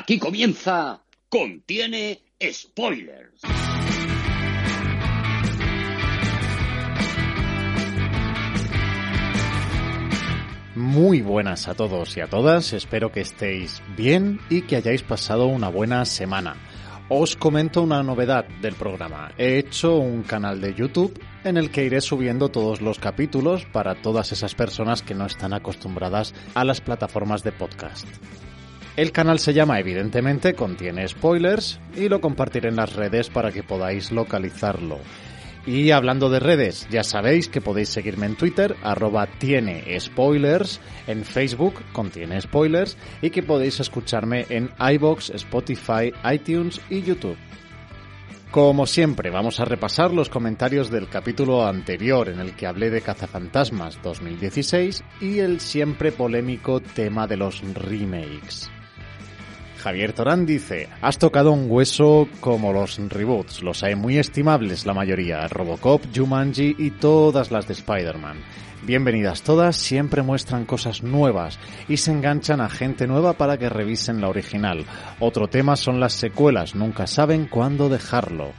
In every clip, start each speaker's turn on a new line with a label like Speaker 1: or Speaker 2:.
Speaker 1: Aquí comienza. Contiene spoilers.
Speaker 2: Muy buenas a todos y a todas, espero que estéis bien y que hayáis pasado una buena semana. Os comento una novedad del programa. He hecho un canal de YouTube en el que iré subiendo todos los capítulos para todas esas personas que no están acostumbradas a las plataformas de podcast. El canal se llama evidentemente, contiene spoilers y lo compartiré en las redes para que podáis localizarlo. Y hablando de redes, ya sabéis que podéis seguirme en Twitter, arroba tiene spoilers, en Facebook contiene spoilers y que podéis escucharme en iBox, Spotify, iTunes y YouTube. Como siempre, vamos a repasar los comentarios del capítulo anterior en el que hablé de Cazafantasmas 2016 y el siempre polémico tema de los remakes. Javier Torán dice, has tocado un hueso como los reboots, los hay muy estimables la mayoría, Robocop, Jumanji y todas las de Spider-Man. Bienvenidas todas, siempre muestran cosas nuevas y se enganchan a gente nueva para que revisen la original. Otro tema son las secuelas, nunca saben cuándo dejarlo.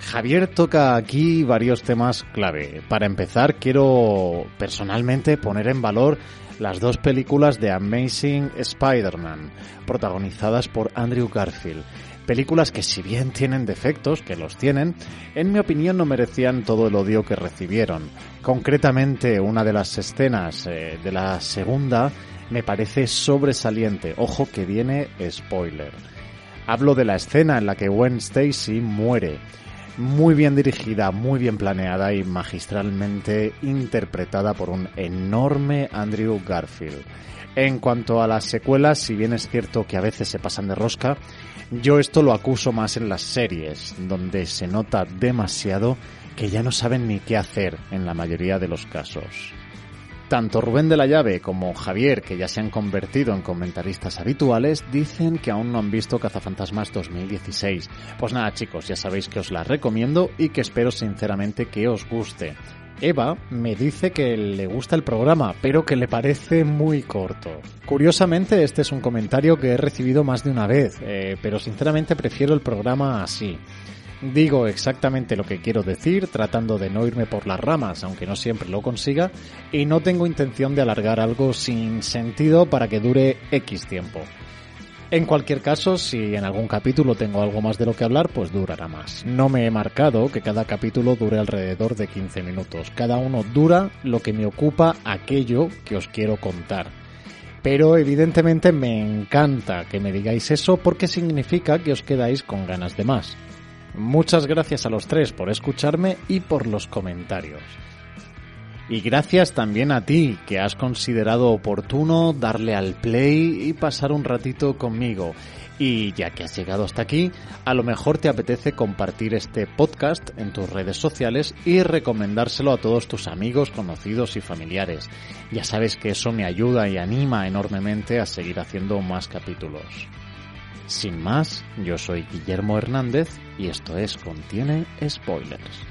Speaker 2: Javier toca aquí varios temas clave. Para empezar, quiero personalmente poner en valor las dos películas de Amazing Spider-Man, protagonizadas por Andrew Garfield. Películas que si bien tienen defectos, que los tienen, en mi opinión no merecían todo el odio que recibieron. Concretamente, una de las escenas eh, de la segunda me parece sobresaliente. Ojo que viene spoiler. Hablo de la escena en la que Gwen Stacy muere muy bien dirigida, muy bien planeada y magistralmente interpretada por un enorme Andrew Garfield. En cuanto a las secuelas, si bien es cierto que a veces se pasan de rosca, yo esto lo acuso más en las series, donde se nota demasiado que ya no saben ni qué hacer en la mayoría de los casos. Tanto Rubén de la Llave como Javier, que ya se han convertido en comentaristas habituales, dicen que aún no han visto Cazafantasmas 2016. Pues nada chicos, ya sabéis que os la recomiendo y que espero sinceramente que os guste. Eva me dice que le gusta el programa, pero que le parece muy corto. Curiosamente, este es un comentario que he recibido más de una vez, eh, pero sinceramente prefiero el programa así. Digo exactamente lo que quiero decir, tratando de no irme por las ramas, aunque no siempre lo consiga, y no tengo intención de alargar algo sin sentido para que dure X tiempo. En cualquier caso, si en algún capítulo tengo algo más de lo que hablar, pues durará más. No me he marcado que cada capítulo dure alrededor de 15 minutos. Cada uno dura lo que me ocupa aquello que os quiero contar. Pero evidentemente me encanta que me digáis eso porque significa que os quedáis con ganas de más. Muchas gracias a los tres por escucharme y por los comentarios. Y gracias también a ti que has considerado oportuno darle al play y pasar un ratito conmigo. Y ya que has llegado hasta aquí, a lo mejor te apetece compartir este podcast en tus redes sociales y recomendárselo a todos tus amigos, conocidos y familiares. Ya sabes que eso me ayuda y anima enormemente a seguir haciendo más capítulos. Sin más, yo soy Guillermo Hernández y esto es Contiene Spoilers.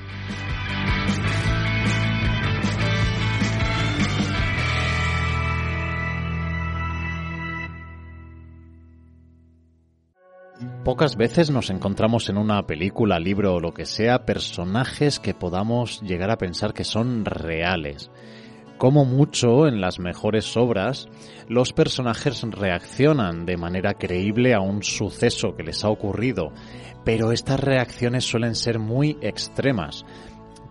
Speaker 2: Pocas veces nos encontramos en una película, libro o lo que sea personajes que podamos llegar a pensar que son reales como mucho en las mejores obras, los personajes reaccionan de manera creíble a un suceso que les ha ocurrido, pero estas reacciones suelen ser muy extremas,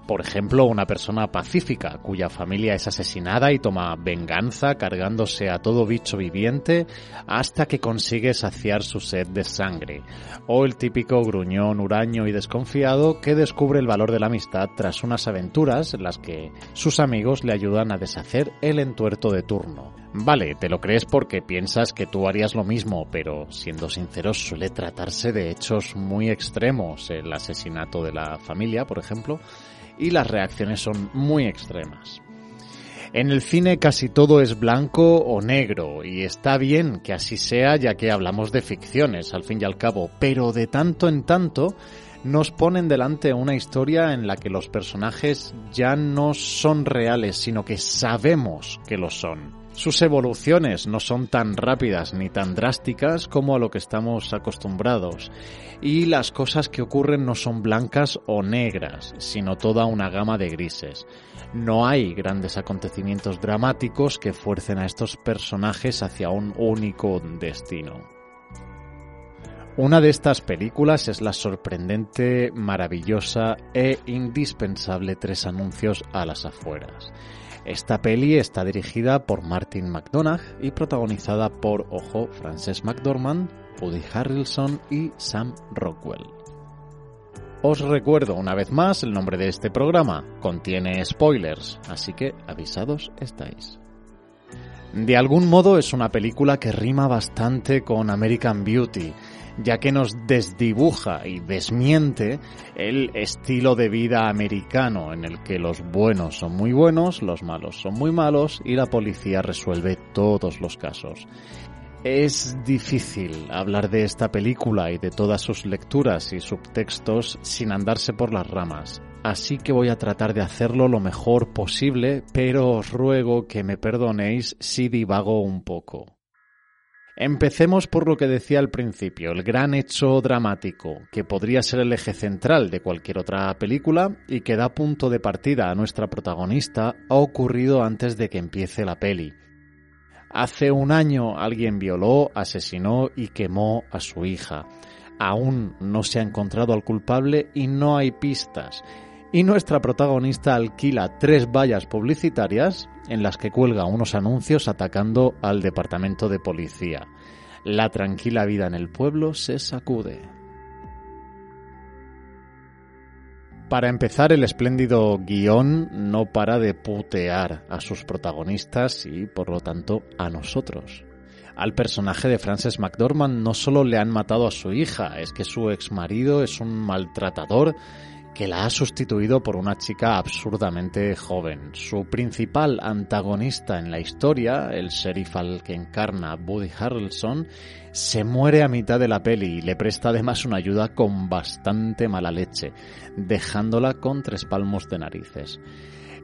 Speaker 2: por ejemplo, una persona pacífica cuya familia es asesinada y toma venganza cargándose a todo bicho viviente hasta que consigue saciar su sed de sangre. O el típico gruñón huraño y desconfiado que descubre el valor de la amistad tras unas aventuras en las que sus amigos le ayudan a deshacer el entuerto de turno. Vale, te lo crees porque piensas que tú harías lo mismo, pero siendo sinceros suele tratarse de hechos muy extremos, el asesinato de la familia, por ejemplo, y las reacciones son muy extremas. En el cine casi todo es blanco o negro y está bien que así sea ya que hablamos de ficciones al fin y al cabo, pero de tanto en tanto nos ponen delante una historia en la que los personajes ya no son reales, sino que sabemos que lo son. Sus evoluciones no son tan rápidas ni tan drásticas como a lo que estamos acostumbrados, y las cosas que ocurren no son blancas o negras, sino toda una gama de grises. No hay grandes acontecimientos dramáticos que fuercen a estos personajes hacia un único destino. Una de estas películas es la sorprendente, maravillosa e indispensable Tres anuncios a las afueras. Esta peli está dirigida por Martin McDonagh y protagonizada por, ojo, Frances McDormand, Woody Harrelson y Sam Rockwell. Os recuerdo una vez más el nombre de este programa, contiene spoilers, así que avisados estáis. De algún modo es una película que rima bastante con American Beauty, ya que nos desdibuja y desmiente el estilo de vida americano en el que los buenos son muy buenos, los malos son muy malos y la policía resuelve todos los casos. Es difícil hablar de esta película y de todas sus lecturas y subtextos sin andarse por las ramas, así que voy a tratar de hacerlo lo mejor posible, pero os ruego que me perdonéis si divago un poco. Empecemos por lo que decía al principio, el gran hecho dramático, que podría ser el eje central de cualquier otra película y que da punto de partida a nuestra protagonista, ha ocurrido antes de que empiece la peli. Hace un año alguien violó, asesinó y quemó a su hija. Aún no se ha encontrado al culpable y no hay pistas y nuestra protagonista alquila tres vallas publicitarias en las que cuelga unos anuncios atacando al departamento de policía. La tranquila vida en el pueblo se sacude. Para empezar, el espléndido guion no para de putear a sus protagonistas y, por lo tanto, a nosotros. Al personaje de Frances McDormand no solo le han matado a su hija, es que su exmarido es un maltratador que la ha sustituido por una chica absurdamente joven. Su principal antagonista en la historia, el sheriff al que encarna Woody Harrelson, se muere a mitad de la peli y le presta además una ayuda con bastante mala leche, dejándola con tres palmos de narices.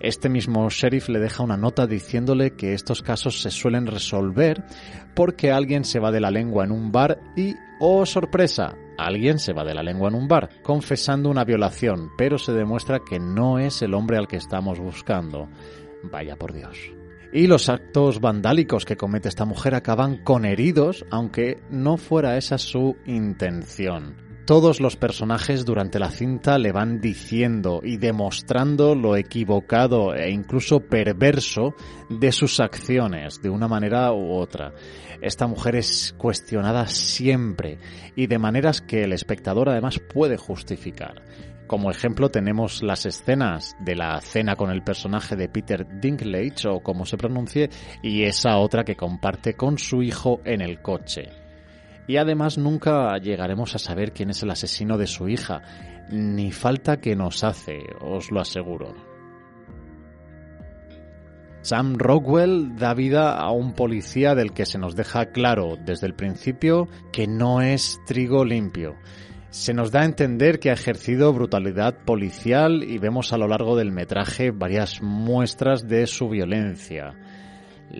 Speaker 2: Este mismo sheriff le deja una nota diciéndole que estos casos se suelen resolver porque alguien se va de la lengua en un bar y, oh sorpresa, Alguien se va de la lengua en un bar, confesando una violación, pero se demuestra que no es el hombre al que estamos buscando. Vaya por Dios. Y los actos vandálicos que comete esta mujer acaban con heridos, aunque no fuera esa su intención. Todos los personajes durante la cinta le van diciendo y demostrando lo equivocado e incluso perverso de sus acciones, de una manera u otra. Esta mujer es cuestionada siempre y de maneras que el espectador además puede justificar. Como ejemplo tenemos las escenas de la cena con el personaje de Peter Dinklage o como se pronuncie y esa otra que comparte con su hijo en el coche. Y además nunca llegaremos a saber quién es el asesino de su hija, ni falta que nos hace, os lo aseguro. Sam Rockwell da vida a un policía del que se nos deja claro desde el principio que no es trigo limpio. Se nos da a entender que ha ejercido brutalidad policial y vemos a lo largo del metraje varias muestras de su violencia.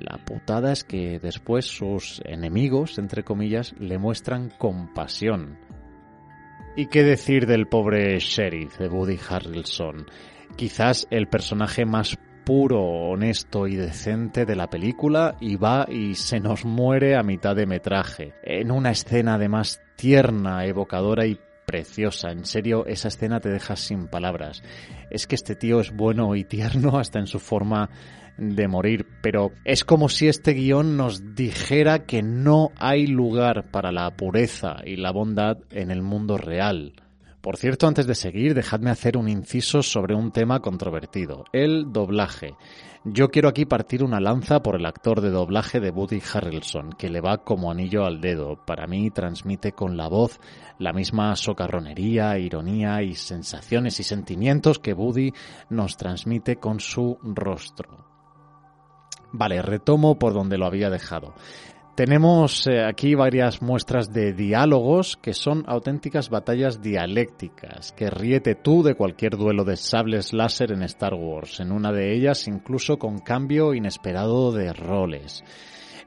Speaker 2: La putada es que después sus enemigos, entre comillas, le muestran compasión. ¿Y qué decir del pobre sheriff de Woody Harrelson? Quizás el personaje más puro, honesto y decente de la película y va y se nos muere a mitad de metraje. En una escena además tierna, evocadora y preciosa. En serio, esa escena te deja sin palabras. Es que este tío es bueno y tierno hasta en su forma de morir, pero es como si este guion nos dijera que no hay lugar para la pureza y la bondad en el mundo real. Por cierto, antes de seguir, dejadme hacer un inciso sobre un tema controvertido, el doblaje. Yo quiero aquí partir una lanza por el actor de doblaje de Woody Harrelson, que le va como anillo al dedo. Para mí transmite con la voz la misma socarronería, ironía y sensaciones y sentimientos que Woody nos transmite con su rostro. Vale, retomo por donde lo había dejado. Tenemos eh, aquí varias muestras de diálogos que son auténticas batallas dialécticas, que ríete tú de cualquier duelo de sables láser en Star Wars, en una de ellas incluso con cambio inesperado de roles.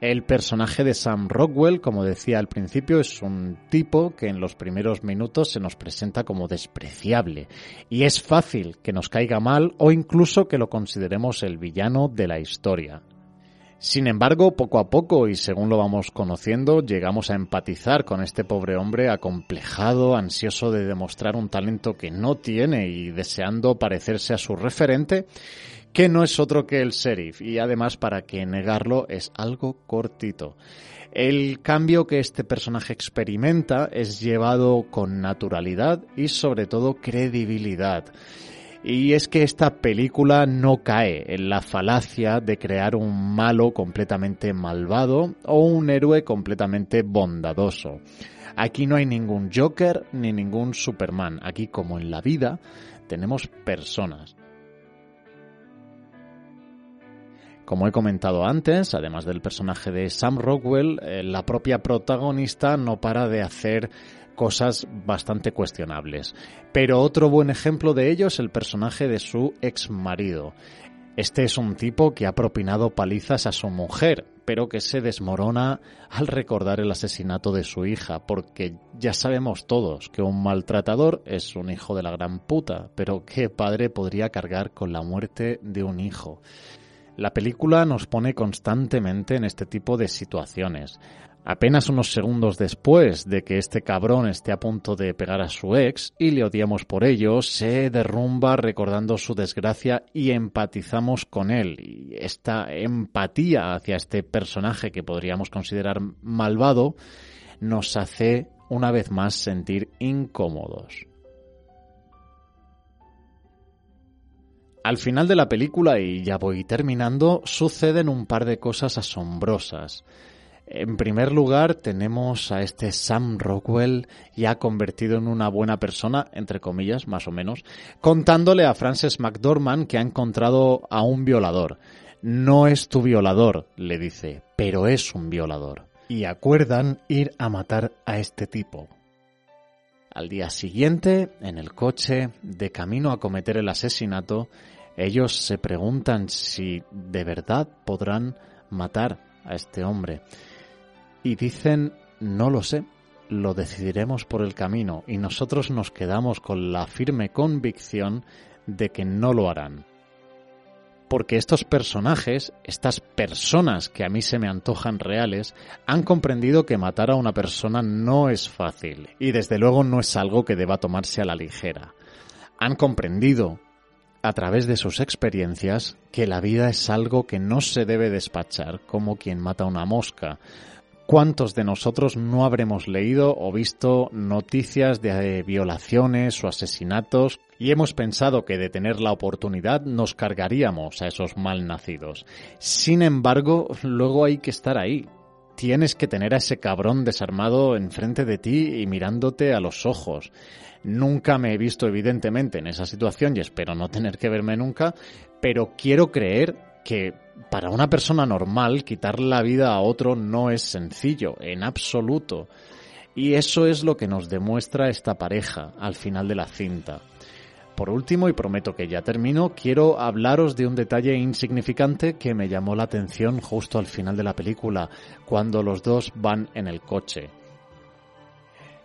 Speaker 2: El personaje de Sam Rockwell, como decía al principio, es un tipo que en los primeros minutos se nos presenta como despreciable y es fácil que nos caiga mal o incluso que lo consideremos el villano de la historia. Sin embargo, poco a poco y según lo vamos conociendo, llegamos a empatizar con este pobre hombre acomplejado, ansioso de demostrar un talento que no tiene y deseando parecerse a su referente, que no es otro que el sheriff, y además para que negarlo es algo cortito. El cambio que este personaje experimenta es llevado con naturalidad y sobre todo credibilidad. Y es que esta película no cae en la falacia de crear un malo completamente malvado o un héroe completamente bondadoso. Aquí no hay ningún Joker ni ningún Superman. Aquí, como en la vida, tenemos personas. Como he comentado antes, además del personaje de Sam Rockwell, eh, la propia protagonista no para de hacer cosas bastante cuestionables. Pero otro buen ejemplo de ello es el personaje de su ex marido. Este es un tipo que ha propinado palizas a su mujer, pero que se desmorona al recordar el asesinato de su hija, porque ya sabemos todos que un maltratador es un hijo de la gran puta, pero ¿qué padre podría cargar con la muerte de un hijo? La película nos pone constantemente en este tipo de situaciones. Apenas unos segundos después de que este cabrón esté a punto de pegar a su ex y le odiamos por ello, se derrumba recordando su desgracia y empatizamos con él. Y esta empatía hacia este personaje que podríamos considerar malvado nos hace una vez más sentir incómodos. Al final de la película, y ya voy terminando, suceden un par de cosas asombrosas. En primer lugar, tenemos a este Sam Rockwell ya convertido en una buena persona, entre comillas, más o menos, contándole a Frances McDormand que ha encontrado a un violador. No es tu violador, le dice, pero es un violador. Y acuerdan ir a matar a este tipo. Al día siguiente, en el coche, de camino a cometer el asesinato, ellos se preguntan si de verdad podrán matar a este hombre y dicen no lo sé, lo decidiremos por el camino y nosotros nos quedamos con la firme convicción de que no lo harán. Porque estos personajes, estas personas que a mí se me antojan reales, han comprendido que matar a una persona no es fácil y desde luego no es algo que deba tomarse a la ligera. Han comprendido a través de sus experiencias que la vida es algo que no se debe despachar como quien mata una mosca, ¿Cuántos de nosotros no habremos leído o visto noticias de violaciones o asesinatos y hemos pensado que de tener la oportunidad nos cargaríamos a esos malnacidos? Sin embargo, luego hay que estar ahí. Tienes que tener a ese cabrón desarmado enfrente de ti y mirándote a los ojos. Nunca me he visto evidentemente en esa situación y espero no tener que verme nunca, pero quiero creer que para una persona normal quitar la vida a otro no es sencillo, en absoluto. Y eso es lo que nos demuestra esta pareja al final de la cinta. Por último, y prometo que ya termino, quiero hablaros de un detalle insignificante que me llamó la atención justo al final de la película, cuando los dos van en el coche.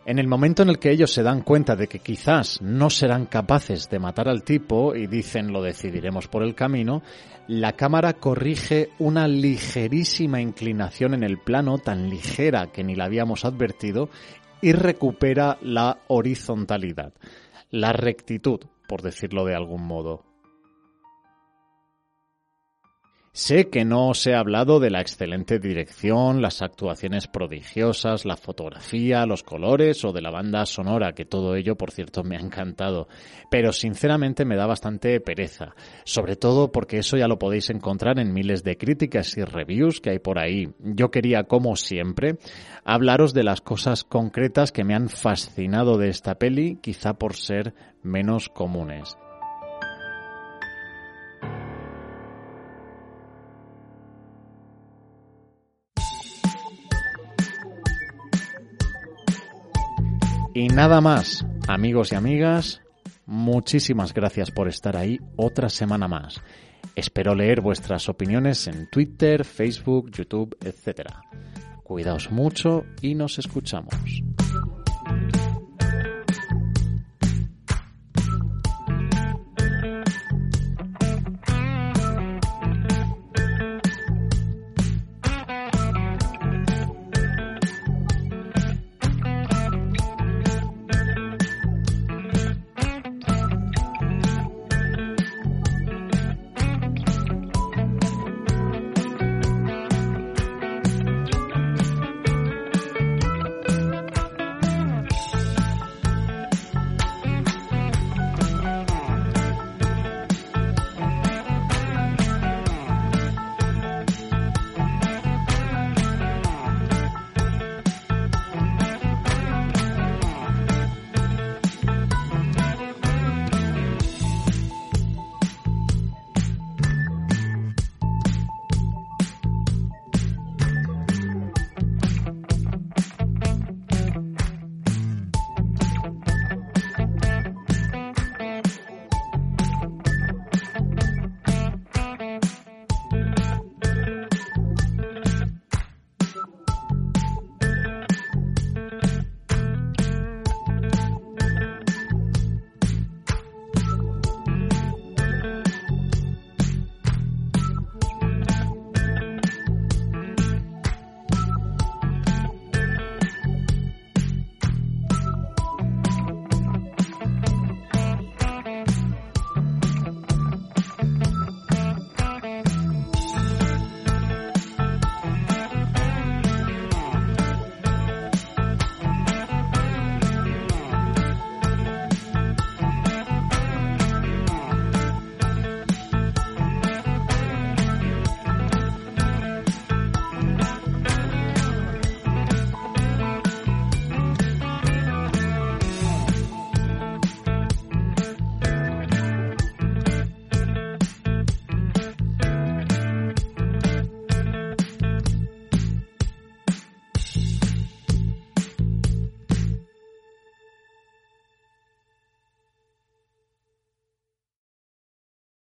Speaker 2: En el momento en el que ellos se dan cuenta de que quizás no serán capaces de matar al tipo y dicen lo decidiremos por el camino, la cámara corrige una ligerísima inclinación en el plano, tan ligera que ni la habíamos advertido, y recupera la horizontalidad, la rectitud, por decirlo de algún modo. Sé que no os he hablado de la excelente dirección, las actuaciones prodigiosas, la fotografía, los colores o de la banda sonora, que todo ello, por cierto, me ha encantado. Pero sinceramente me da bastante pereza, sobre todo porque eso ya lo podéis encontrar en miles de críticas y reviews que hay por ahí. Yo quería, como siempre, hablaros de las cosas concretas que me han fascinado de esta peli, quizá por ser menos comunes. Y nada más, amigos y amigas, muchísimas gracias por estar ahí otra semana más. Espero leer vuestras opiniones en Twitter, Facebook, YouTube, etc. Cuidaos mucho y nos escuchamos.